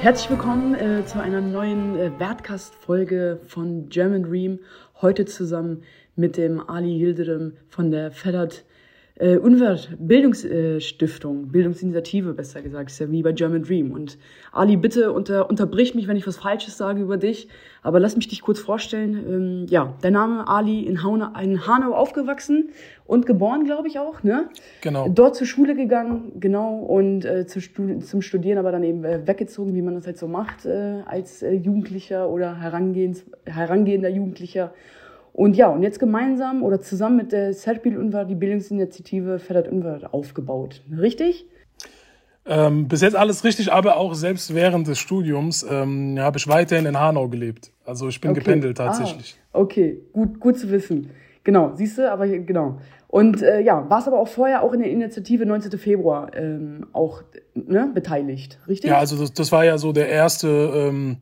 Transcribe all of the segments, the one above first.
Herzlich willkommen äh, zu einer neuen äh, Wertcast-Folge von German Dream. Heute zusammen mit dem Ali Yildirim von der Federt äh, Unwert Bildungsstiftung, Bildungsinitiative besser gesagt, ist ja wie bei German Dream. Und Ali, bitte unter, unterbrich mich, wenn ich was Falsches sage über dich, aber lass mich dich kurz vorstellen. Ähm, ja, dein Name Ali in, Hauna, in Hanau aufgewachsen und geboren, glaube ich auch, ne? Genau. Dort zur Schule gegangen, genau, und äh, zu Studi zum Studieren aber dann eben äh, weggezogen, wie man das halt so macht äh, als äh, Jugendlicher oder herangehender Jugendlicher. Und ja, und jetzt gemeinsam oder zusammen mit der Serpil Unvar die Bildungsinitiative Ferdat Unvar aufgebaut. Richtig? Ähm, bis jetzt alles richtig, aber auch selbst während des Studiums ähm, habe ich weiterhin in Hanau gelebt. Also ich bin okay. gependelt ah, tatsächlich. Ah, okay, gut, gut zu wissen. Genau, siehst du, aber genau. Und äh, ja, warst aber auch vorher auch in der Initiative 19. Februar ähm, auch ne, beteiligt, richtig? Ja, also das, das war ja so der erste ähm,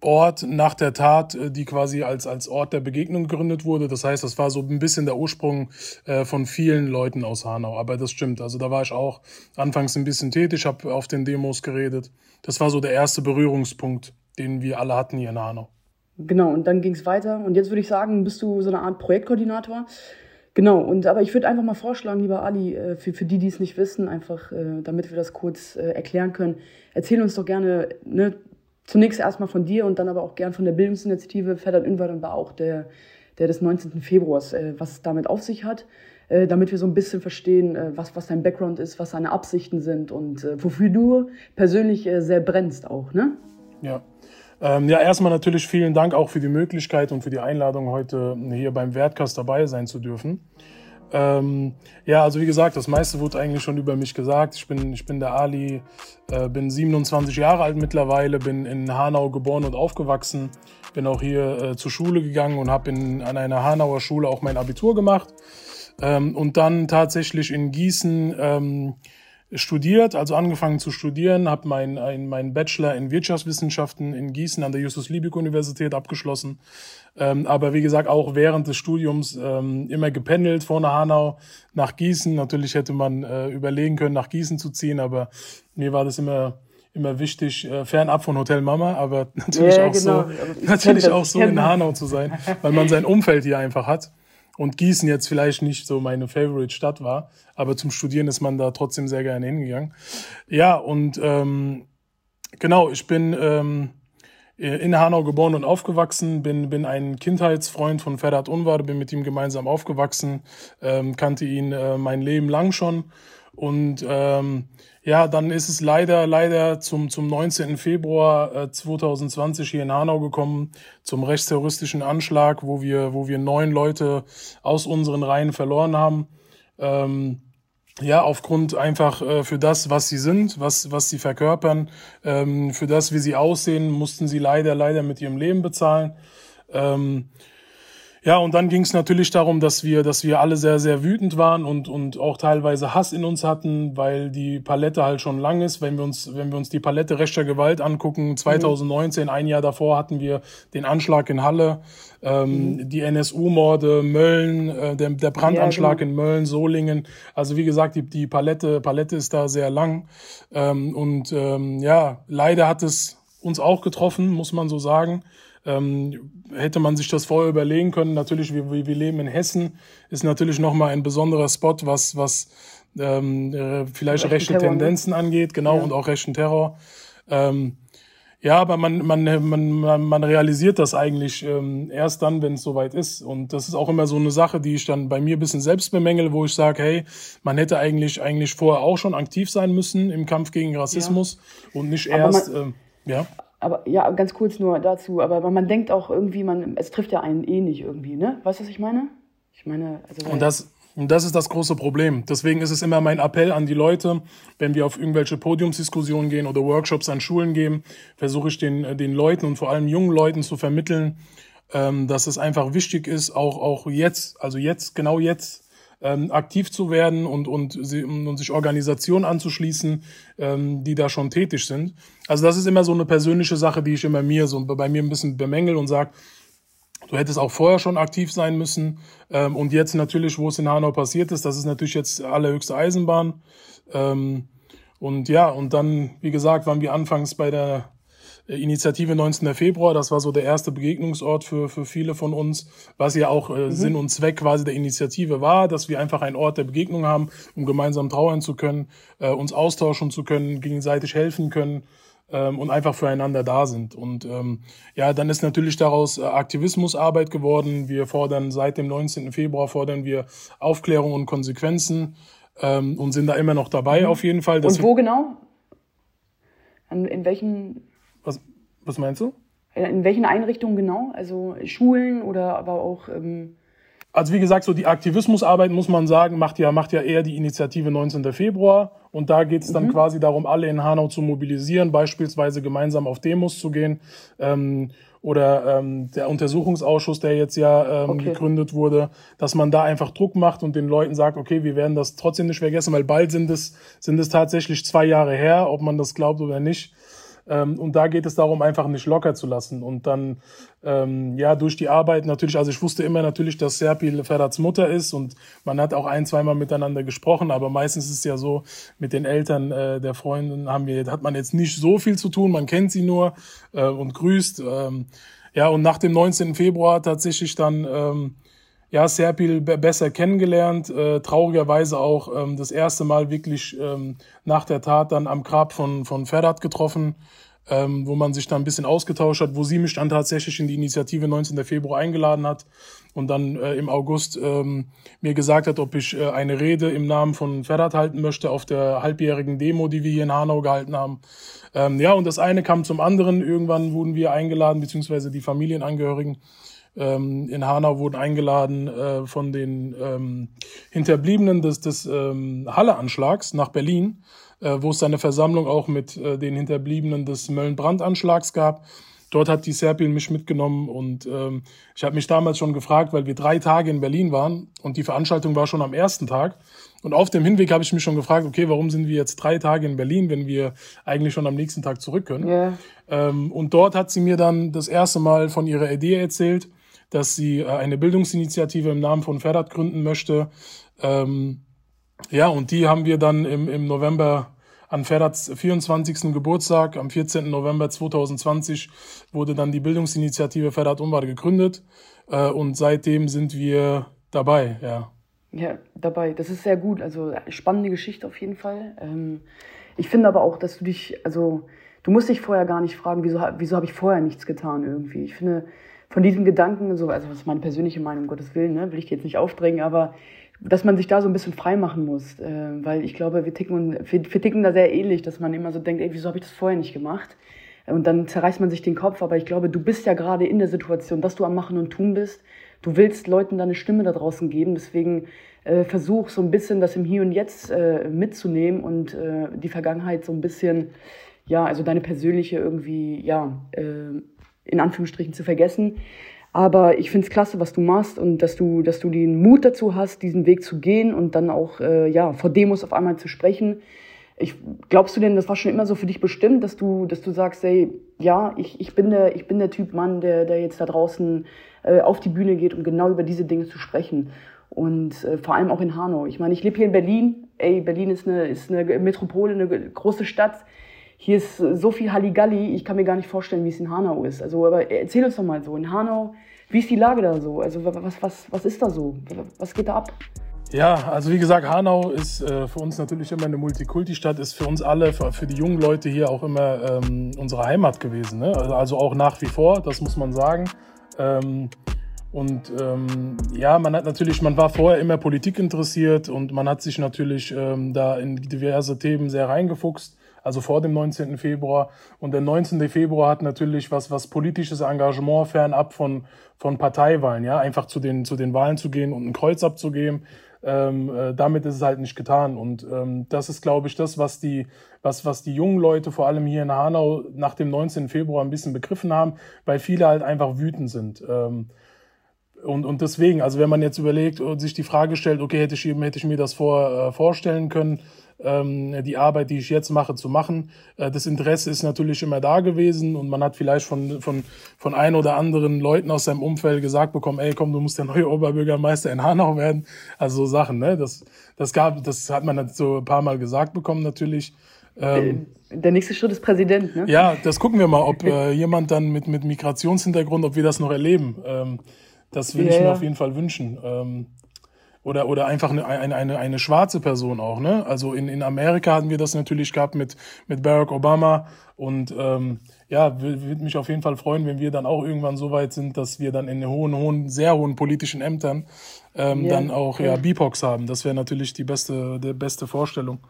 Ort nach der Tat, äh, die quasi als, als Ort der Begegnung gegründet wurde. Das heißt, das war so ein bisschen der Ursprung äh, von vielen Leuten aus Hanau. Aber das stimmt. Also da war ich auch anfangs ein bisschen tätig, habe auf den Demos geredet. Das war so der erste Berührungspunkt, den wir alle hatten hier in Hanau. Genau, und dann ging es weiter. Und jetzt würde ich sagen, bist du so eine Art Projektkoordinator. Genau, und aber ich würde einfach mal vorschlagen, lieber Ali, äh, für, für die, die es nicht wissen, einfach damit wir das kurz erklären können, erzähl uns doch gerne, ne, zunächst erstmal von dir und dann aber auch gern von der Bildungsinitiative und war auch der, der des 19. Februars, äh, was es damit auf sich hat, äh, damit wir so ein bisschen verstehen, äh, was, was dein Background ist, was deine Absichten sind und äh, wofür du persönlich äh, sehr brennst auch, ne? Ja. Ähm, ja, erstmal natürlich vielen Dank auch für die Möglichkeit und für die Einladung, heute hier beim Wertcast dabei sein zu dürfen. Ähm, ja, also wie gesagt, das meiste wurde eigentlich schon über mich gesagt. Ich bin, ich bin der Ali, äh, bin 27 Jahre alt mittlerweile, bin in Hanau geboren und aufgewachsen, bin auch hier äh, zur Schule gegangen und habe an einer Hanauer Schule auch mein Abitur gemacht ähm, und dann tatsächlich in Gießen ähm, studiert, also angefangen zu studieren, habe meinen mein Bachelor in Wirtschaftswissenschaften in Gießen an der Justus-Liebig-Universität abgeschlossen. Ähm, aber wie gesagt, auch während des Studiums ähm, immer gependelt von Hanau nach Gießen. Natürlich hätte man äh, überlegen können, nach Gießen zu ziehen, aber mir war das immer immer wichtig, äh, fernab von Hotel Mama, aber natürlich ja, auch genau. so, natürlich auch so in Hanau zu sein, weil man sein Umfeld hier einfach hat und Gießen jetzt vielleicht nicht so meine Favorite Stadt war, aber zum Studieren ist man da trotzdem sehr gerne hingegangen. Ja, und ähm, genau, ich bin ähm, in Hanau geboren und aufgewachsen, bin, bin ein Kindheitsfreund von Ferhat Unvar, bin mit ihm gemeinsam aufgewachsen, ähm, kannte ihn äh, mein Leben lang schon und ähm, ja, dann ist es leider, leider zum, zum 19. Februar äh, 2020 hier in Hanau gekommen, zum rechtsterroristischen Anschlag, wo wir, wo wir neun Leute aus unseren Reihen verloren haben. Ähm, ja, aufgrund einfach äh, für das, was sie sind, was, was sie verkörpern, ähm, für das, wie sie aussehen, mussten sie leider, leider mit ihrem Leben bezahlen. Ähm, ja, und dann ging es natürlich darum, dass wir, dass wir alle sehr, sehr wütend waren und, und auch teilweise Hass in uns hatten, weil die Palette halt schon lang ist. Wenn wir uns, wenn wir uns die Palette rechter Gewalt angucken, 2019, mhm. ein Jahr davor hatten wir den Anschlag in Halle, ähm, mhm. die NSU-Morde, Mölln, äh, der, der Brandanschlag ja, genau. in Mölln, Solingen. Also wie gesagt, die, die Palette, Palette ist da sehr lang. Ähm, und ähm, ja, leider hat es uns auch getroffen, muss man so sagen. Ähm, hätte man sich das vorher überlegen können. Natürlich, wir, wir leben in Hessen, ist natürlich nochmal ein besonderer Spot, was, was ähm, äh, vielleicht rechten rechte Terror, ne? Tendenzen angeht, genau, ja. und auch rechten Terror. Ähm, ja, aber man, man, man, man realisiert das eigentlich ähm, erst dann, wenn es soweit ist. Und das ist auch immer so eine Sache, die ich dann bei mir ein bisschen selbst bemängel, wo ich sage, hey, man hätte eigentlich eigentlich vorher auch schon aktiv sein müssen im Kampf gegen Rassismus ja. und nicht erst, man, äh, ja aber ja, ganz kurz nur dazu, aber man denkt auch irgendwie, man, es trifft ja einen eh nicht irgendwie, ne? Weißt du, was ich meine? Ich meine, also. Und das, und das ist das große Problem. Deswegen ist es immer mein Appell an die Leute, wenn wir auf irgendwelche Podiumsdiskussionen gehen oder Workshops an Schulen gehen, versuche ich den, den Leuten und vor allem jungen Leuten zu vermitteln, ähm, dass es einfach wichtig ist, auch, auch jetzt, also jetzt, genau jetzt, ähm, aktiv zu werden und, und, und sich Organisationen anzuschließen, ähm, die da schon tätig sind. Also das ist immer so eine persönliche Sache, die ich immer mir so bei mir ein bisschen bemängel und sage, Du hättest auch vorher schon aktiv sein müssen. Ähm, und jetzt natürlich, wo es in Hanau passiert ist, das ist natürlich jetzt allerhöchste Eisenbahn. Ähm, und ja, und dann, wie gesagt, waren wir anfangs bei der Initiative 19. Februar, das war so der erste Begegnungsort für, für viele von uns, was ja auch äh, mhm. Sinn und Zweck quasi der Initiative war, dass wir einfach einen Ort der Begegnung haben, um gemeinsam trauern zu können, äh, uns austauschen zu können, gegenseitig helfen können ähm, und einfach füreinander da sind. Und ähm, ja, dann ist natürlich daraus äh, Aktivismusarbeit geworden. Wir fordern seit dem 19. Februar fordern wir Aufklärung und Konsequenzen ähm, und sind da immer noch dabei mhm. auf jeden Fall. und wo genau? In, in welchen was, meinst du? In welchen Einrichtungen genau? Also Schulen oder aber auch. Ähm also wie gesagt, so die Aktivismusarbeit muss man sagen, macht ja, macht ja eher die Initiative 19. Februar. Und da geht es dann mhm. quasi darum, alle in Hanau zu mobilisieren, beispielsweise gemeinsam auf Demos zu gehen. Ähm, oder ähm, der Untersuchungsausschuss, der jetzt ja ähm, okay. gegründet wurde, dass man da einfach Druck macht und den Leuten sagt, okay, wir werden das trotzdem nicht vergessen, weil bald sind es, sind es tatsächlich zwei Jahre her, ob man das glaubt oder nicht. Ähm, und da geht es darum, einfach nicht locker zu lassen. Und dann, ähm, ja, durch die Arbeit natürlich, also ich wusste immer natürlich, dass Serpil Ferrats Mutter ist und man hat auch ein, zweimal miteinander gesprochen, aber meistens ist es ja so, mit den Eltern äh, der Freundin haben wir, hat man jetzt nicht so viel zu tun, man kennt sie nur äh, und grüßt. Ähm, ja, und nach dem 19. Februar tatsächlich dann, ähm, ja, Serpil besser kennengelernt, äh, traurigerweise auch ähm, das erste Mal wirklich ähm, nach der Tat dann am Grab von, von Ferhat getroffen, ähm, wo man sich dann ein bisschen ausgetauscht hat, wo sie mich dann tatsächlich in die Initiative 19. Februar eingeladen hat und dann äh, im August ähm, mir gesagt hat, ob ich äh, eine Rede im Namen von Ferhat halten möchte auf der halbjährigen Demo, die wir hier in Hanau gehalten haben. Ähm, ja, und das eine kam zum anderen. Irgendwann wurden wir eingeladen, beziehungsweise die Familienangehörigen ähm, in Hanau wurden eingeladen äh, von den ähm, Hinterbliebenen des, des ähm, Halle-Anschlags nach Berlin, äh, wo es eine Versammlung auch mit äh, den Hinterbliebenen des Mölln-Brand-Anschlags gab. Dort hat die Serpil mich mitgenommen und ähm, ich habe mich damals schon gefragt, weil wir drei Tage in Berlin waren und die Veranstaltung war schon am ersten Tag. Und auf dem Hinweg habe ich mich schon gefragt, okay, warum sind wir jetzt drei Tage in Berlin, wenn wir eigentlich schon am nächsten Tag zurück können? Yeah. Ähm, und dort hat sie mir dann das erste Mal von ihrer Idee erzählt dass sie äh, eine Bildungsinitiative im Namen von Ferhat gründen möchte. Ähm, ja, und die haben wir dann im, im November an Ferhats 24. Geburtstag, am 14. November 2020, wurde dann die Bildungsinitiative Ferhat Umbar gegründet. Äh, und seitdem sind wir dabei, ja. Ja, dabei. Das ist sehr gut. Also spannende Geschichte auf jeden Fall. Ähm, ich finde aber auch, dass du dich, also du musst dich vorher gar nicht fragen, wieso, wieso habe ich vorher nichts getan irgendwie. Ich finde, von diesem Gedanken, so, also das ist meine persönliche Meinung, um Gottes Willen, ne, will ich dir jetzt nicht aufdrängen, aber dass man sich da so ein bisschen frei machen muss, äh, weil ich glaube, wir ticken, wir, wir ticken da sehr ähnlich, dass man immer so denkt, ey, wieso habe ich das vorher nicht gemacht? Und dann zerreißt man sich den Kopf, aber ich glaube, du bist ja gerade in der Situation, dass du am Machen und Tun bist. Du willst Leuten deine Stimme da draußen geben, deswegen äh, versuch so ein bisschen das im Hier und Jetzt äh, mitzunehmen und äh, die Vergangenheit so ein bisschen, ja, also deine persönliche irgendwie, ja, äh, in Anführungsstrichen zu vergessen. Aber ich finde es klasse, was du machst und dass du, dass du den Mut dazu hast, diesen Weg zu gehen und dann auch äh, ja, vor Demos auf einmal zu sprechen. Ich, glaubst du denn, das war schon immer so für dich bestimmt, dass du, dass du sagst, ey, ja, ich, ich, bin, der, ich bin der Typ Mann, der, der jetzt da draußen äh, auf die Bühne geht, um genau über diese Dinge zu sprechen. Und äh, vor allem auch in Hanau. Ich meine, ich lebe hier in Berlin. Ey, Berlin ist eine, ist eine Metropole, eine große Stadt hier ist so viel Halligalli, ich kann mir gar nicht vorstellen, wie es in Hanau ist. Also, aber erzähl uns doch mal so, in Hanau, wie ist die Lage da so? Also, was, was, was ist da so? Was geht da ab? Ja, also wie gesagt, Hanau ist äh, für uns natürlich immer eine Multikulti-Stadt, ist für uns alle, für, für, die jungen Leute hier auch immer ähm, unsere Heimat gewesen. Ne? Also, also auch nach wie vor, das muss man sagen. Ähm, und ähm, ja, man hat natürlich, man war vorher immer Politik interessiert und man hat sich natürlich ähm, da in diverse Themen sehr reingefuchst also vor dem 19. Februar. Und der 19. Februar hat natürlich was, was politisches Engagement fernab von, von Parteiwahlen, ja, einfach zu den, zu den Wahlen zu gehen und ein Kreuz abzugeben. Ähm, äh, damit ist es halt nicht getan. Und ähm, das ist, glaube ich, das, was die, was, was die jungen Leute, vor allem hier in Hanau, nach dem 19. Februar ein bisschen begriffen haben, weil viele halt einfach wütend sind. Ähm, und, und deswegen, also wenn man jetzt überlegt und sich die Frage stellt, okay, hätte ich, hätte ich mir das vor, äh, vorstellen können, ähm, die Arbeit, die ich jetzt mache, zu machen. Äh, das Interesse ist natürlich immer da gewesen und man hat vielleicht von, von, von ein oder anderen Leuten aus seinem Umfeld gesagt bekommen, ey, komm, du musst der neue Oberbürgermeister in Hanau werden. Also so Sachen, ne? Das, das gab, das hat man so ein paar Mal gesagt bekommen natürlich. Ähm, der nächste Schritt ist Präsident, ne? Ja, das gucken wir mal, ob äh, jemand dann mit, mit Migrationshintergrund, ob wir das noch erleben. Ähm, das will ja, ich mir ja. auf jeden Fall wünschen. Ähm, oder, oder einfach eine, eine, eine, eine schwarze Person auch. Ne? Also in, in Amerika hatten wir das natürlich gehabt mit, mit Barack Obama. Und ähm, ja, würde mich auf jeden Fall freuen, wenn wir dann auch irgendwann so weit sind, dass wir dann in hohen, hohen, sehr hohen politischen Ämtern ähm, ja, dann auch ja, BIPOX haben. Das wäre natürlich die beste, die beste Vorstellung.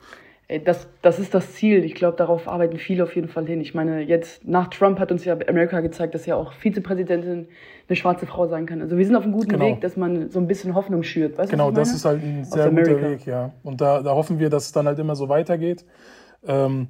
Das, das ist das Ziel. Ich glaube, darauf arbeiten viele auf jeden Fall hin. Ich meine, jetzt nach Trump hat uns ja Amerika gezeigt, dass ja auch Vizepräsidentin eine schwarze Frau sein kann. Also wir sind auf einem guten genau. Weg, dass man so ein bisschen Hoffnung schürt. Weißt genau, das ist halt ein sehr guter Weg, ja. Und da, da hoffen wir, dass es dann halt immer so weitergeht. Ähm,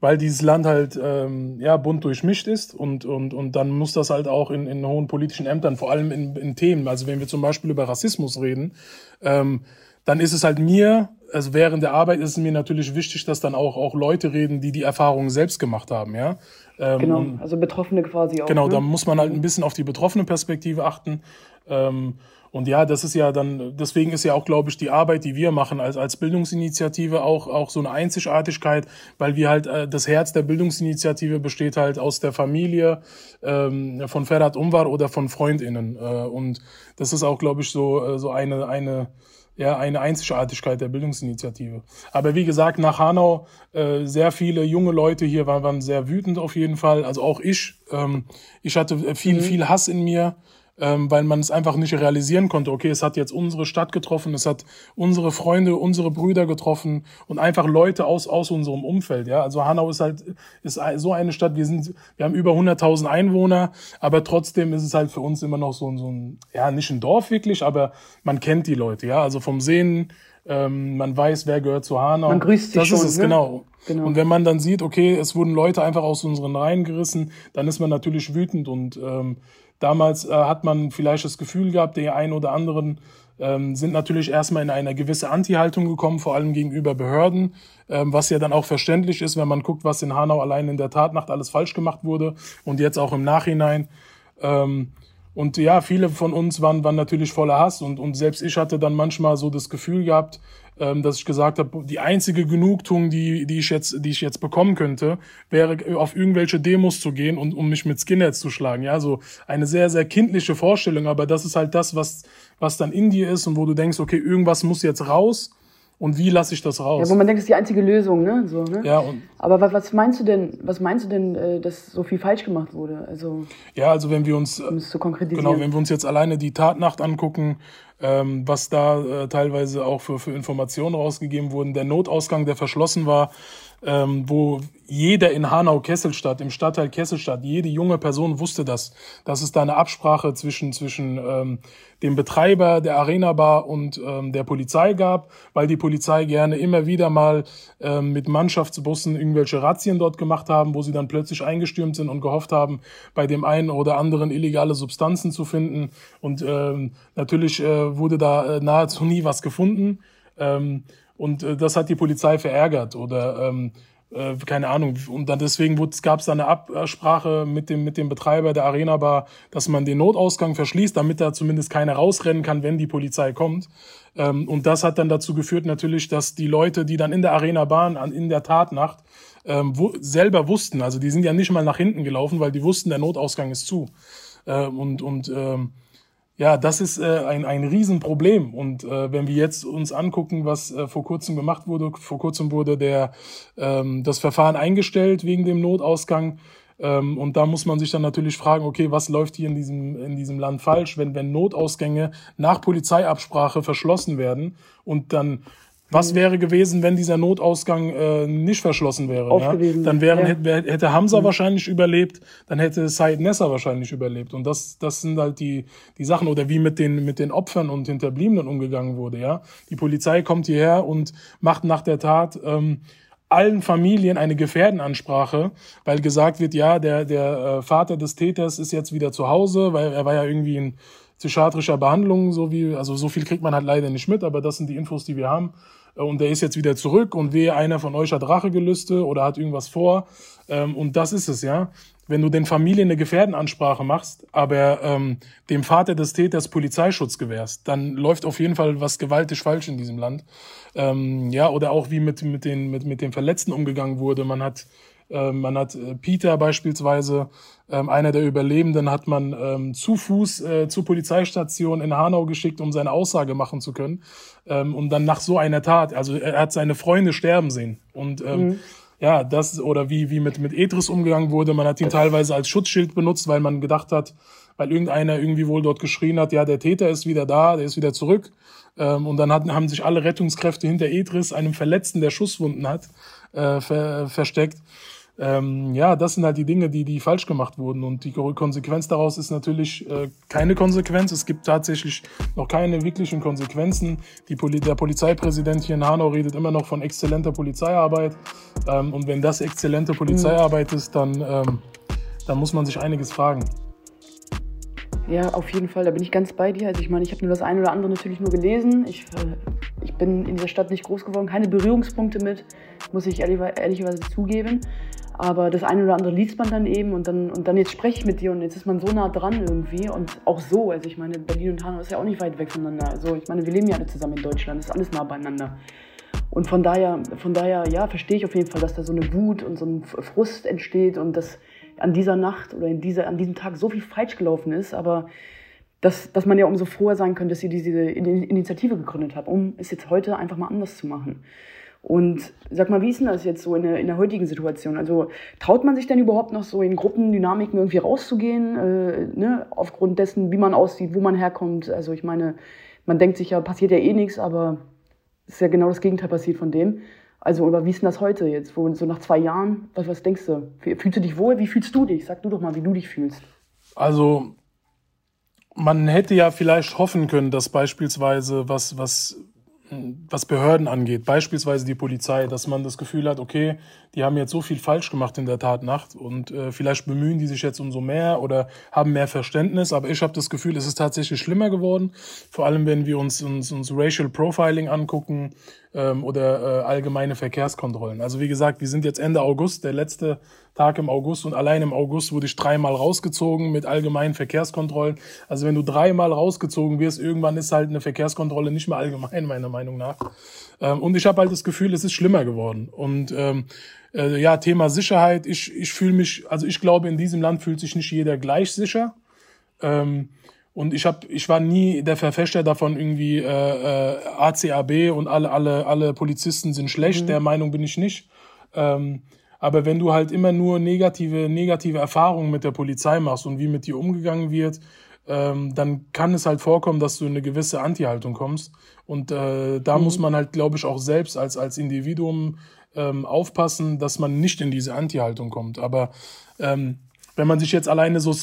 weil dieses Land halt ähm, ja bunt durchmischt ist und, und, und dann muss das halt auch in, in hohen politischen Ämtern, vor allem in, in Themen, also wenn wir zum Beispiel über Rassismus reden, ähm, dann ist es halt mir, also während der Arbeit ist es mir natürlich wichtig, dass dann auch, auch Leute reden, die die Erfahrungen selbst gemacht haben, ja. Ähm, genau, also Betroffene quasi auch. Genau, ne? da muss man halt ein bisschen auf die betroffene Perspektive achten. Ähm, und ja, das ist ja dann, deswegen ist ja auch, glaube ich, die Arbeit, die wir machen als, als Bildungsinitiative auch, auch so eine Einzigartigkeit, weil wir halt, äh, das Herz der Bildungsinitiative besteht halt aus der Familie ähm, von Ferhat Umwar oder von FreundInnen. Äh, und das ist auch, glaube ich, so, äh, so eine, eine, ja, eine Einzigartigkeit der Bildungsinitiative. Aber wie gesagt, nach Hanau, äh, sehr viele junge Leute hier waren, waren sehr wütend auf jeden Fall. Also auch ich. Ähm, ich hatte viel, mhm. viel Hass in mir ähm, weil man es einfach nicht realisieren konnte. Okay, es hat jetzt unsere Stadt getroffen, es hat unsere Freunde, unsere Brüder getroffen und einfach Leute aus aus unserem Umfeld. Ja, also Hanau ist halt ist so eine Stadt. Wir sind, wir haben über 100.000 Einwohner, aber trotzdem ist es halt für uns immer noch so, ein so ein ja nicht ein Dorf wirklich, aber man kennt die Leute. Ja, also vom Sehen. Ähm, man weiß, wer gehört zu Hanau. Man grüßt sich Das schon, ist es, ne? genau. genau. Und wenn man dann sieht, okay, es wurden Leute einfach aus unseren Reihen gerissen, dann ist man natürlich wütend und ähm, Damals äh, hat man vielleicht das Gefühl gehabt, die ein oder anderen ähm, sind natürlich erstmal in eine gewisse Anti-Haltung gekommen, vor allem gegenüber Behörden, ähm, was ja dann auch verständlich ist, wenn man guckt, was in Hanau allein in der Tatnacht alles falsch gemacht wurde und jetzt auch im Nachhinein. Ähm, und ja, viele von uns waren, waren natürlich voller Hass und, und selbst ich hatte dann manchmal so das Gefühl gehabt, ähm, dass ich gesagt habe, die einzige Genugtuung, die, die, ich jetzt, die ich jetzt bekommen könnte, wäre auf irgendwelche Demos zu gehen und um mich mit Skinheads zu schlagen. Ja, so eine sehr, sehr kindliche Vorstellung, aber das ist halt das, was, was dann in dir ist und wo du denkst, okay, irgendwas muss jetzt raus. Und wie lasse ich das raus? Ja, wo man denkt, das ist die einzige Lösung, ne? So, ne? Ja, und Aber was, was meinst du denn, was meinst du denn, äh, dass so viel falsch gemacht wurde? Also, ja, also wenn wir uns, um es zu konkretisieren. genau, wenn wir uns jetzt alleine die Tatnacht angucken, ähm, was da äh, teilweise auch für, für Informationen rausgegeben wurden. Der Notausgang, der verschlossen war, ähm, wo jeder in Hanau-Kesselstadt, im Stadtteil Kesselstadt, jede junge Person wusste das, dass es da eine Absprache zwischen, zwischen ähm, dem Betreiber der Arena Bar und ähm, der Polizei gab, weil die Polizei gerne immer wieder mal ähm, mit Mannschaftsbussen irgendwelche Razzien dort gemacht haben, wo sie dann plötzlich eingestürmt sind und gehofft haben, bei dem einen oder anderen illegale Substanzen zu finden. Und ähm, natürlich äh, wurde da äh, nahezu nie was gefunden. Ähm, und äh, das hat die Polizei verärgert oder ähm, äh, keine Ahnung. Und dann deswegen gab es da eine Absprache mit dem, mit dem Betreiber der Arena Bar, dass man den Notausgang verschließt, damit da zumindest keiner rausrennen kann, wenn die Polizei kommt. Ähm, und das hat dann dazu geführt natürlich, dass die Leute, die dann in der Arena Bahn an, in der Tatnacht ähm, wo, selber wussten, also die sind ja nicht mal nach hinten gelaufen, weil die wussten, der Notausgang ist zu. Äh, und und ähm, ja, das ist äh, ein, ein Riesenproblem. Und äh, wenn wir jetzt uns angucken, was äh, vor kurzem gemacht wurde, vor kurzem wurde der, ähm, das Verfahren eingestellt wegen dem Notausgang. Ähm, und da muss man sich dann natürlich fragen, okay, was läuft hier in diesem, in diesem Land falsch, wenn, wenn Notausgänge nach Polizeiabsprache verschlossen werden und dann was wäre gewesen, wenn dieser Notausgang äh, nicht verschlossen wäre? Ja? Dann wären, ja. hätte, hätte Hamza mhm. wahrscheinlich überlebt, dann hätte Said Nessa wahrscheinlich überlebt. Und das, das sind halt die, die Sachen. Oder wie mit den, mit den Opfern und Hinterbliebenen umgegangen wurde. Ja, Die Polizei kommt hierher und macht nach der Tat ähm, allen Familien eine Gefährdenansprache, weil gesagt wird, ja, der, der äh, Vater des Täters ist jetzt wieder zu Hause, weil er war ja irgendwie in psychiatrischer Behandlung, so wie, also so viel kriegt man halt leider nicht mit, aber das sind die Infos, die wir haben. Äh, und der ist jetzt wieder zurück und wehe, einer von euch hat Rachegelüste oder hat irgendwas vor. Ähm, und das ist es, ja. wenn du den Familien eine Gefährdenansprache machst, aber ähm, dem Vater des Täters Polizeischutz gewährst, dann läuft auf jeden Fall was gewaltig falsch in diesem Land. Ähm, ja, oder auch wie mit, mit, den, mit, mit den Verletzten umgegangen wurde. Man hat, äh, man hat äh, Peter beispielsweise, ähm, einer der Überlebenden, hat man ähm, zu Fuß äh, zur Polizeistation in Hanau geschickt, um seine Aussage machen zu können. Ähm, und dann nach so einer Tat, also er hat seine Freunde sterben sehen. Und ähm, mhm ja, das oder wie, wie mit, mit Etris umgegangen wurde. Man hat ihn teilweise als Schutzschild benutzt, weil man gedacht hat, weil irgendeiner irgendwie wohl dort geschrien hat, ja, der Täter ist wieder da, der ist wieder zurück. Ähm, und dann hatten, haben sich alle Rettungskräfte hinter Etris, einem Verletzten, der Schusswunden hat, äh, ver, versteckt. Ähm, ja, das sind halt die Dinge, die, die falsch gemacht wurden. Und die Konsequenz daraus ist natürlich äh, keine Konsequenz. Es gibt tatsächlich noch keine wirklichen Konsequenzen. Die Poli der Polizeipräsident hier in Hanau redet immer noch von exzellenter Polizeiarbeit. Ähm, und wenn das exzellente Polizeiarbeit ist, dann, ähm, dann muss man sich einiges fragen. Ja, auf jeden Fall, da bin ich ganz bei dir. Also ich meine, ich habe nur das eine oder andere natürlich nur gelesen. Ich, äh, ich bin in dieser Stadt nicht groß geworden, keine Berührungspunkte mit, muss ich ehrlich, ehrlicherweise zugeben. Aber das eine oder andere liest man dann eben und dann, und dann jetzt spreche ich mit dir und jetzt ist man so nah dran irgendwie und auch so. Also ich meine, Berlin und Hanau ist ja auch nicht weit weg voneinander. Also ich meine, wir leben ja alle zusammen in Deutschland, ist alles nah beieinander. Und von daher, von daher, ja, verstehe ich auf jeden Fall, dass da so eine Wut und so ein Frust entsteht und dass an dieser Nacht oder in dieser, an diesem Tag so viel falsch gelaufen ist, aber dass, dass man ja umso froher sein könnte, dass ihr diese Initiative gegründet habt, um es jetzt heute einfach mal anders zu machen. Und sag mal, wie ist denn das jetzt so in der, in der heutigen Situation? Also traut man sich denn überhaupt noch so in Gruppendynamiken irgendwie rauszugehen, äh, ne? aufgrund dessen, wie man aussieht, wo man herkommt? Also ich meine, man denkt sich ja, passiert ja eh nichts, aber ist ja genau das Gegenteil passiert von dem. Also, oder wie ist denn das heute jetzt, wo, so nach zwei Jahren? Was, was denkst du? Fühlst du dich wohl? Wie fühlst du dich? Sag du doch mal, wie du dich fühlst. Also, man hätte ja vielleicht hoffen können, dass beispielsweise was, was was Behörden angeht, beispielsweise die Polizei, dass man das Gefühl hat, okay, die haben jetzt so viel falsch gemacht in der Tatnacht und äh, vielleicht bemühen die sich jetzt umso mehr oder haben mehr Verständnis, aber ich habe das Gefühl, es ist tatsächlich schlimmer geworden, vor allem wenn wir uns uns, uns Racial Profiling angucken ähm, oder äh, allgemeine Verkehrskontrollen. Also wie gesagt, wir sind jetzt Ende August, der letzte Tag im August und allein im August wurde ich dreimal rausgezogen mit allgemeinen Verkehrskontrollen. Also wenn du dreimal rausgezogen wirst, irgendwann ist halt eine Verkehrskontrolle nicht mehr allgemein, meiner Meinung nach. Ähm, und ich habe halt das Gefühl, es ist schlimmer geworden. Und ähm, äh, ja, Thema Sicherheit, ich, ich fühle mich, also ich glaube, in diesem Land fühlt sich nicht jeder gleich sicher. Ähm, und ich habe, ich war nie der Verfechter davon, irgendwie äh, äh, ACAB und alle, alle, alle Polizisten sind schlecht. Mhm. Der Meinung bin ich nicht. Ähm, aber wenn du halt immer nur negative, negative Erfahrungen mit der Polizei machst und wie mit dir umgegangen wird, ähm, dann kann es halt vorkommen, dass du in eine gewisse Anti-Haltung kommst. Und äh, da mhm. muss man halt, glaube ich, auch selbst als, als Individuum ähm, aufpassen, dass man nicht in diese Anti-Haltung kommt. Aber ähm, wenn man sich jetzt alleine so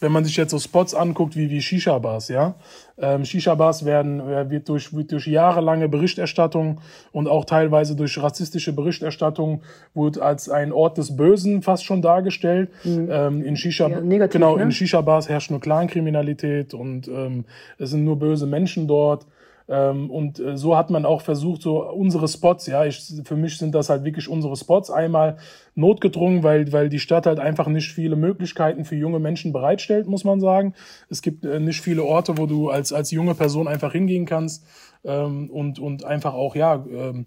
wenn man sich jetzt so Spots anguckt wie, wie Shisha-Bars, ja. Ähm, Shisha-Bars werden, äh, wird durch, wird durch jahrelange Berichterstattung und auch teilweise durch rassistische Berichterstattung wird als ein Ort des Bösen fast schon dargestellt. Mhm. Ähm, in Shisha, ja, negativ, genau, ne? in Shisha-Bars herrscht nur Clankriminalität und ähm, es sind nur böse Menschen dort. Ähm, und äh, so hat man auch versucht, so unsere Spots, ja, ich, für mich sind das halt wirklich unsere Spots. Einmal notgedrungen, weil, weil die Stadt halt einfach nicht viele Möglichkeiten für junge Menschen bereitstellt, muss man sagen. Es gibt äh, nicht viele Orte, wo du als, als junge Person einfach hingehen kannst ähm, und, und einfach auch, ja, ähm,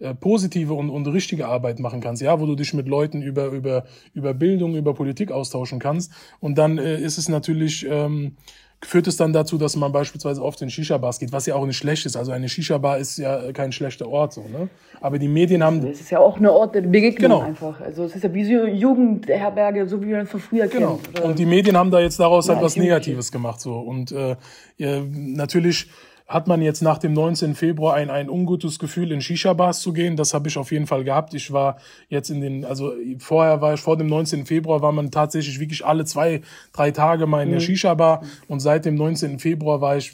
äh, positive und, und richtige Arbeit machen kannst, ja, wo du dich mit Leuten über, über, über Bildung, über Politik austauschen kannst. Und dann äh, ist es natürlich, ähm, führt es dann dazu, dass man beispielsweise oft in Shisha-Bars geht, was ja auch nicht schlecht ist. Also eine Shisha-Bar ist ja kein schlechter Ort, so, ne? Aber die Medien haben... Es ist ja auch eine Ort der Begegnung genau. einfach. Also es ist ja wie so Jugendherberge, so wie man es von früher genau. kennt. Genau. Und die Medien haben da jetzt daraus ja, halt was Negatives gemacht, so. Und äh, ja, natürlich hat man jetzt nach dem 19. Februar ein, ein ungutes Gefühl, in Shisha-Bars zu gehen. Das habe ich auf jeden Fall gehabt. Ich war jetzt in den, also vorher war ich, vor dem 19. Februar war man tatsächlich wirklich alle zwei, drei Tage mal in der mhm. Shisha-Bar. Und seit dem 19. Februar war ich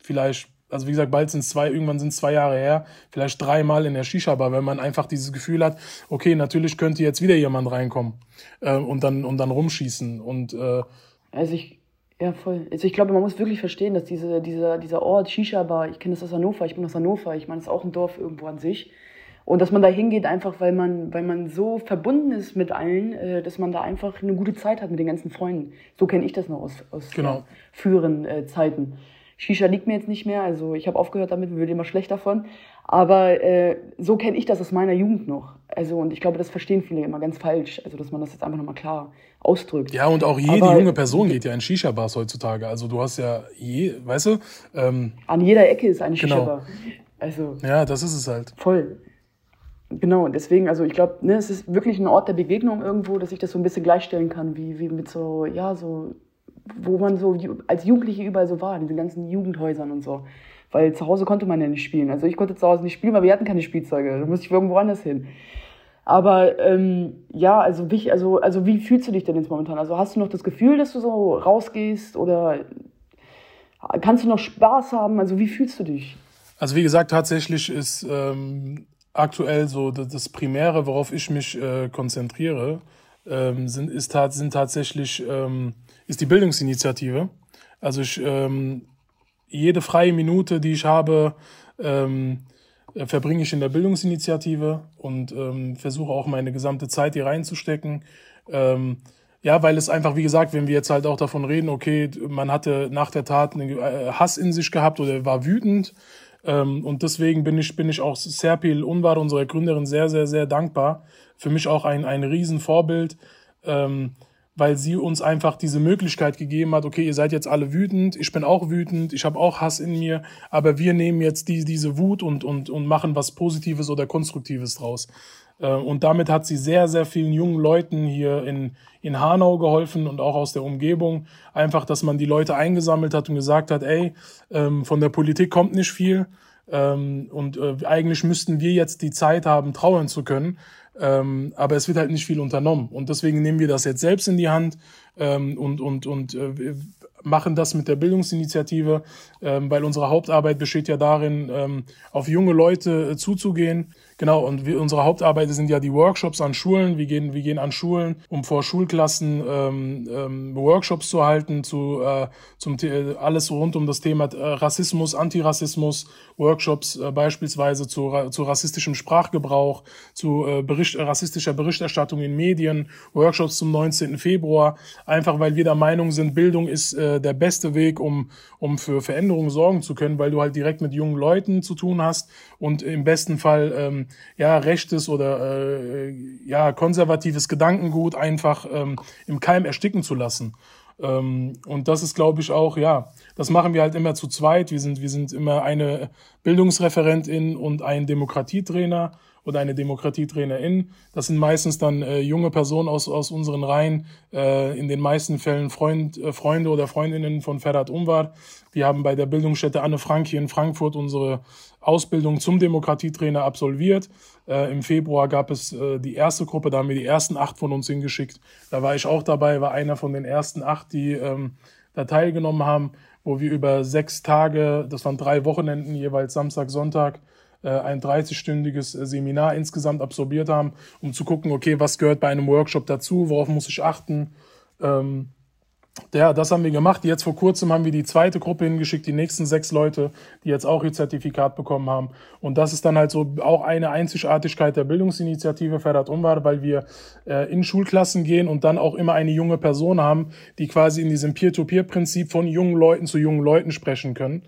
vielleicht also wie gesagt, bald sind es zwei, irgendwann sind es zwei Jahre her, vielleicht dreimal in der Shisha-Bar, wenn man einfach dieses Gefühl hat, okay, natürlich könnte jetzt wieder jemand reinkommen äh, und dann und dann rumschießen und äh, also ich ja, voll. Also ich glaube, man muss wirklich verstehen, dass diese, dieser, dieser Ort, Shisha-Bar, ich kenne das aus Hannover, ich bin aus Hannover, ich meine, das ist auch ein Dorf irgendwo an sich. Und dass man da hingeht, einfach weil man, weil man so verbunden ist mit allen, äh, dass man da einfach eine gute Zeit hat mit den ganzen Freunden. So kenne ich das noch aus, aus Genau. früheren äh, Zeiten. Shisha liegt mir jetzt nicht mehr, also ich habe aufgehört damit, mir wird immer schlecht davon. Aber äh, so kenne ich das aus meiner Jugend noch. Also und ich glaube, das verstehen viele immer ganz falsch. Also dass man das jetzt einfach nochmal klar ausdrückt. Ja, und auch jede Aber- junge Person geht ja in Shisha-Bars heutzutage. Also du hast ja je, weißt du, ähm, An jeder Ecke ist eine Genau. Shisha-Bar. Also ja, das ist es halt. voll. Genau, und deswegen, also ich glaube, ne, es ist wirklich ein Ort der Begegnung irgendwo, dass ich das so ein bisschen gleichstellen kann, wie, wie mit so, ja, so, wo man so als Jugendliche überall so war, in diesen ganzen Jugendhäusern und so. Weil zu Hause konnte man ja nicht spielen. Also ich konnte zu Hause nicht spielen, weil wir hatten keine Spielzeuge. Da musste ich irgendwo anders hin. Aber ähm, ja, also wie, also, also wie fühlst du dich denn jetzt momentan? Also hast du noch das Gefühl, dass du so rausgehst oder kannst du noch Spaß haben? Also wie fühlst du dich? Also wie gesagt, tatsächlich ist ähm, aktuell so das, das Primäre, worauf ich mich äh, konzentriere, ähm, sind, ist sind tatsächlich ähm, ist die Bildungsinitiative. Also ich ähm, jede freie Minute, die ich habe, ähm, äh, verbringe ich in der Bildungsinitiative und ähm, versuche auch meine gesamte Zeit hier reinzustecken. Ähm, ja, weil es einfach, wie gesagt, wenn wir jetzt halt auch davon reden, okay, man hatte nach der Tat einen äh, Hass in sich gehabt oder war wütend. Ähm, und deswegen bin ich, bin ich auch Serpil Unvar, unserer Gründerin, sehr, sehr, sehr dankbar. Für mich auch ein, ein Riesenvorbild, ähm, weil sie uns einfach diese Möglichkeit gegeben hat, okay, ihr seid jetzt alle wütend, ich bin auch wütend, ich habe auch Hass in mir, aber wir nehmen jetzt die, diese Wut und, und, und machen was Positives oder Konstruktives draus. Äh, Und damit hat sie sehr, sehr vielen jungen Leuten hier in, in Hanau geholfen und auch aus der Umgebung. Einfach, dass man die Leute eingesammelt hat und gesagt hat, ey, ähm, von der Politik kommt nicht viel. Ähm, und äh, eigentlich müssten wir jetzt die Zeit haben, trauern zu können. Ähm, aber es wird halt nicht viel unternommen. Und deswegen nehmen wir das jetzt selbst in die Hand ähm, und, und, und äh, machen das mit der Bildungsinitiative, ähm, weil unsere Hauptarbeit besteht ja darin, ähm, auf junge Leute äh, zuzugehen. Genau, und wir, unsere Hauptarbeit sind ja die Workshops an Schulen. Wir gehen, wir gehen an Schulen, um vor Schulklassen ähm, ähm, Workshops zu halten, zu äh, zum alles rund um das Thema äh, Rassismus, Antirassismus, Workshops äh, beispielsweise zu, zu rassistischem Sprachgebrauch, zu äh, Bericht, rassistischer Berichterstattung in Medien, Workshops zum 19. Februar, einfach weil wir der Meinung sind, Bildung ist äh, der beste Weg, um, um für Veränderungen sorgen zu können, weil du halt direkt mit jungen Leuten zu tun hast und im besten Fall ähm, ja rechtes oder äh, ja konservatives Gedankengut einfach ähm, im Keim ersticken zu lassen. Ähm, und das ist, glaube ich, auch, ja, das machen wir halt immer zu zweit. Wir sind, wir sind immer eine Bildungsreferentin und ein Demokratietrainer oder eine Demokratietrainerin. Das sind meistens dann äh, junge Personen aus, aus unseren Reihen, äh, in den meisten Fällen Freund, äh, Freunde oder Freundinnen von Ferhat Umwar. Wir haben bei der Bildungsstätte Anne Frank hier in Frankfurt unsere Ausbildung zum Demokratietrainer absolviert. Äh, Im Februar gab es äh, die erste Gruppe, da haben wir die ersten acht von uns hingeschickt. Da war ich auch dabei, war einer von den ersten acht, die ähm, da teilgenommen haben, wo wir über sechs Tage, das waren drei Wochenenden, jeweils Samstag, Sonntag, äh, ein 30-stündiges äh, Seminar insgesamt absolviert haben, um zu gucken, okay, was gehört bei einem Workshop dazu, worauf muss ich achten. Ähm, ja, das haben wir gemacht. Jetzt vor kurzem haben wir die zweite Gruppe hingeschickt, die nächsten sechs Leute, die jetzt auch ihr Zertifikat bekommen haben. Und das ist dann halt so auch eine Einzigartigkeit der Bildungsinitiative Ferhat Umwar, weil wir äh, in Schulklassen gehen und dann auch immer eine junge Person haben, die quasi in diesem Peer-to-Peer-Prinzip von jungen Leuten zu jungen Leuten sprechen können.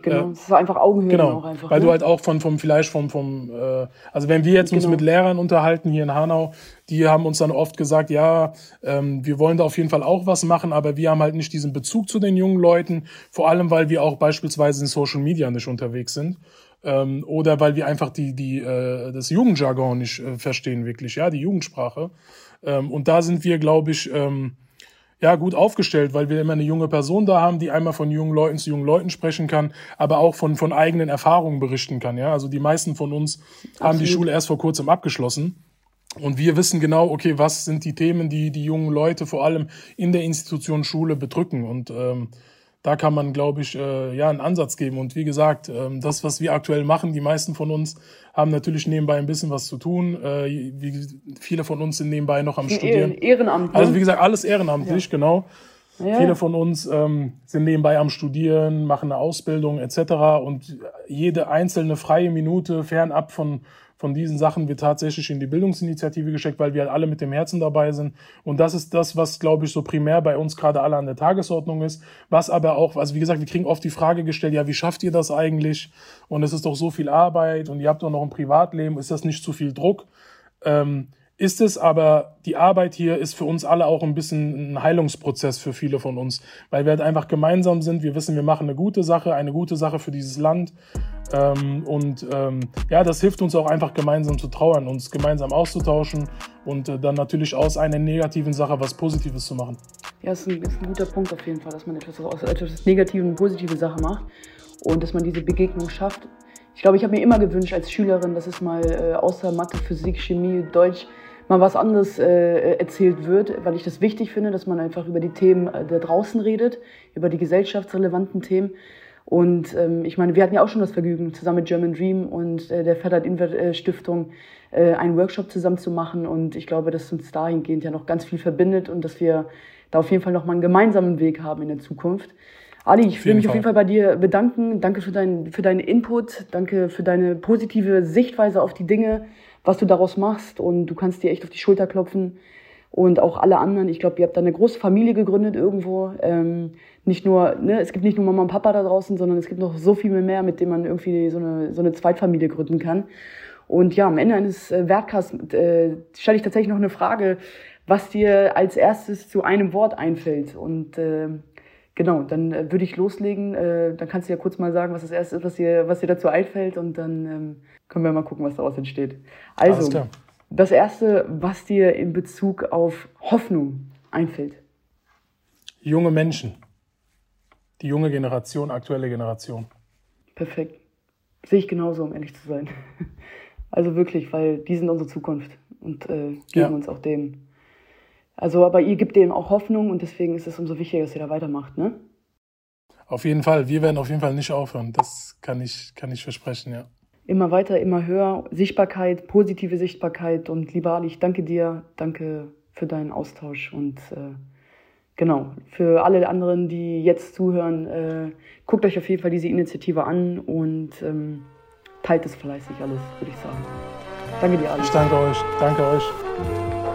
Genau, es ist einfach Augenhöhe Genau, auch einfach. weil ne? du halt auch von vom vielleicht vom vom äh, also wenn wir jetzt uns Genau. mit Lehrern unterhalten hier in Hanau, die haben uns dann oft gesagt, ja, ähm, wir wollen da auf jeden Fall auch was machen, aber wir haben halt nicht diesen Bezug zu den jungen Leuten, vor allem weil wir auch beispielsweise in Social Media nicht unterwegs sind. Ähm, oder weil wir einfach die, die, äh, das Jugendjargon nicht äh, verstehen, wirklich, ja, die Jugendsprache. Ähm, und da sind wir, glaube ich, ähm, ja, gut aufgestellt, weil wir immer eine junge Person da haben, die einmal von jungen Leuten zu jungen Leuten sprechen kann, aber auch von, von eigenen Erfahrungen berichten kann. Ja, also die meisten von uns haben die Absolut. Schule erst vor kurzem abgeschlossen. Und wir wissen genau, okay, was sind die Themen, die die jungen Leute vor allem in der Institution Schule bedrücken. Und ähm, da kann man, glaube ich, äh, ja einen Ansatz geben. Und wie gesagt, ähm, das, was wir aktuell machen, die meisten von uns haben natürlich nebenbei ein bisschen was zu tun. Äh, wie, viele von uns sind nebenbei noch am Studieren. Ehren- Ehrenamt. Ne? Also wie gesagt, alles ehrenamtlich, genau. ja, Viele von uns ähm, sind nebenbei am Studieren, machen eine Ausbildung etc. Und jede einzelne freie Minute fernab von, von diesen Sachen wird tatsächlich in die Bildungsinitiative gesteckt, weil wir halt alle mit dem Herzen dabei sind. Und das ist das, was, glaube ich, so primär bei uns gerade alle an der Tagesordnung ist. Was aber auch, also wie gesagt, wir kriegen oft die Frage gestellt, ja, wie schafft ihr das eigentlich? Und es ist doch so viel Arbeit und ihr habt doch noch ein Privatleben, ist das nicht zu viel Druck? Ähm, ist es aber, die Arbeit hier ist für uns alle auch ein bisschen ein Heilungsprozess für viele von uns, weil wir halt einfach gemeinsam sind. Wir wissen, wir machen eine gute Sache, eine gute Sache für dieses Land. Ähm, und ähm, ja, das hilft uns auch einfach gemeinsam zu trauern, uns gemeinsam auszutauschen und äh, dann natürlich aus einer negativen Sache was Positives zu machen. Ja, ist ein, ist ein guter Punkt auf jeden Fall, dass man etwas aus etwas Negativen eine positive Sache macht und dass man diese Begegnung schafft. Ich glaube, ich habe mir immer gewünscht als Schülerin, dass es mal äh, außer Mathe, Physik, Chemie, Deutsch mal was anderes äh, erzählt wird, weil ich das wichtig finde, dass man einfach über die Themen äh, da draußen redet, über die gesellschaftsrelevanten Themen. Und ähm, ich meine, wir hatten ja auch schon das Vergnügen, zusammen mit German Dream und äh, der Federt Invert äh, Stiftung äh, einen Workshop zusammen zu machen. Und ich glaube, dass uns dahingehend ja noch ganz viel verbindet und dass wir da auf jeden Fall noch mal einen gemeinsamen Weg haben in der Zukunft. Ali, ich will mich Fall. auf jeden Fall bei dir bedanken. Danke für, dein, für deinen Input. Danke für deine positive Sichtweise auf die Dinge was du daraus machst und du kannst dir echt auf die Schulter klopfen und auch alle anderen. Ich glaube, ihr habt da eine große Familie gegründet irgendwo. Ähm, nicht nur, ne, es gibt nicht nur Mama und Papa da draußen, sondern es gibt noch so viel mehr, mit dem man irgendwie so eine, so eine Zweitfamilie gründen kann. Und ja, am Ende eines äh, äh, stelle ich tatsächlich noch eine Frage, was dir als erstes zu einem Wort einfällt. Und äh, genau, dann äh, würde ich loslegen. Äh, dann kannst du ja kurz mal sagen, was das erste ist, was dir, was dir dazu einfällt. Und dann ähm, können wir mal gucken, was daraus entsteht. Also, das erste, was dir in Bezug auf Hoffnung einfällt. Junge Menschen. Die junge Generation, aktuelle Generation. Perfekt. Sehe ich genauso, um ehrlich zu sein. Also wirklich, weil die sind unsere Zukunft und äh, geben ja. uns auch dem. Also, aber ihr gebt denen auch Hoffnung und deswegen ist es umso wichtiger, dass ihr da weitermacht, ne? Auf jeden Fall. Wir werden auf jeden Fall nicht aufhören. Das kann ich, kann ich versprechen, ja immer weiter, immer höher. Sichtbarkeit, positive Sichtbarkeit. Und lieber Ali, ich danke dir, danke für deinen Austausch und äh, genau, für alle anderen, die jetzt zuhören, äh, guckt euch auf jeden Fall diese Initiative an und ähm, teilt es fleißig alles, würde ich sagen. Danke dir, Ali. Ich danke euch. Danke euch.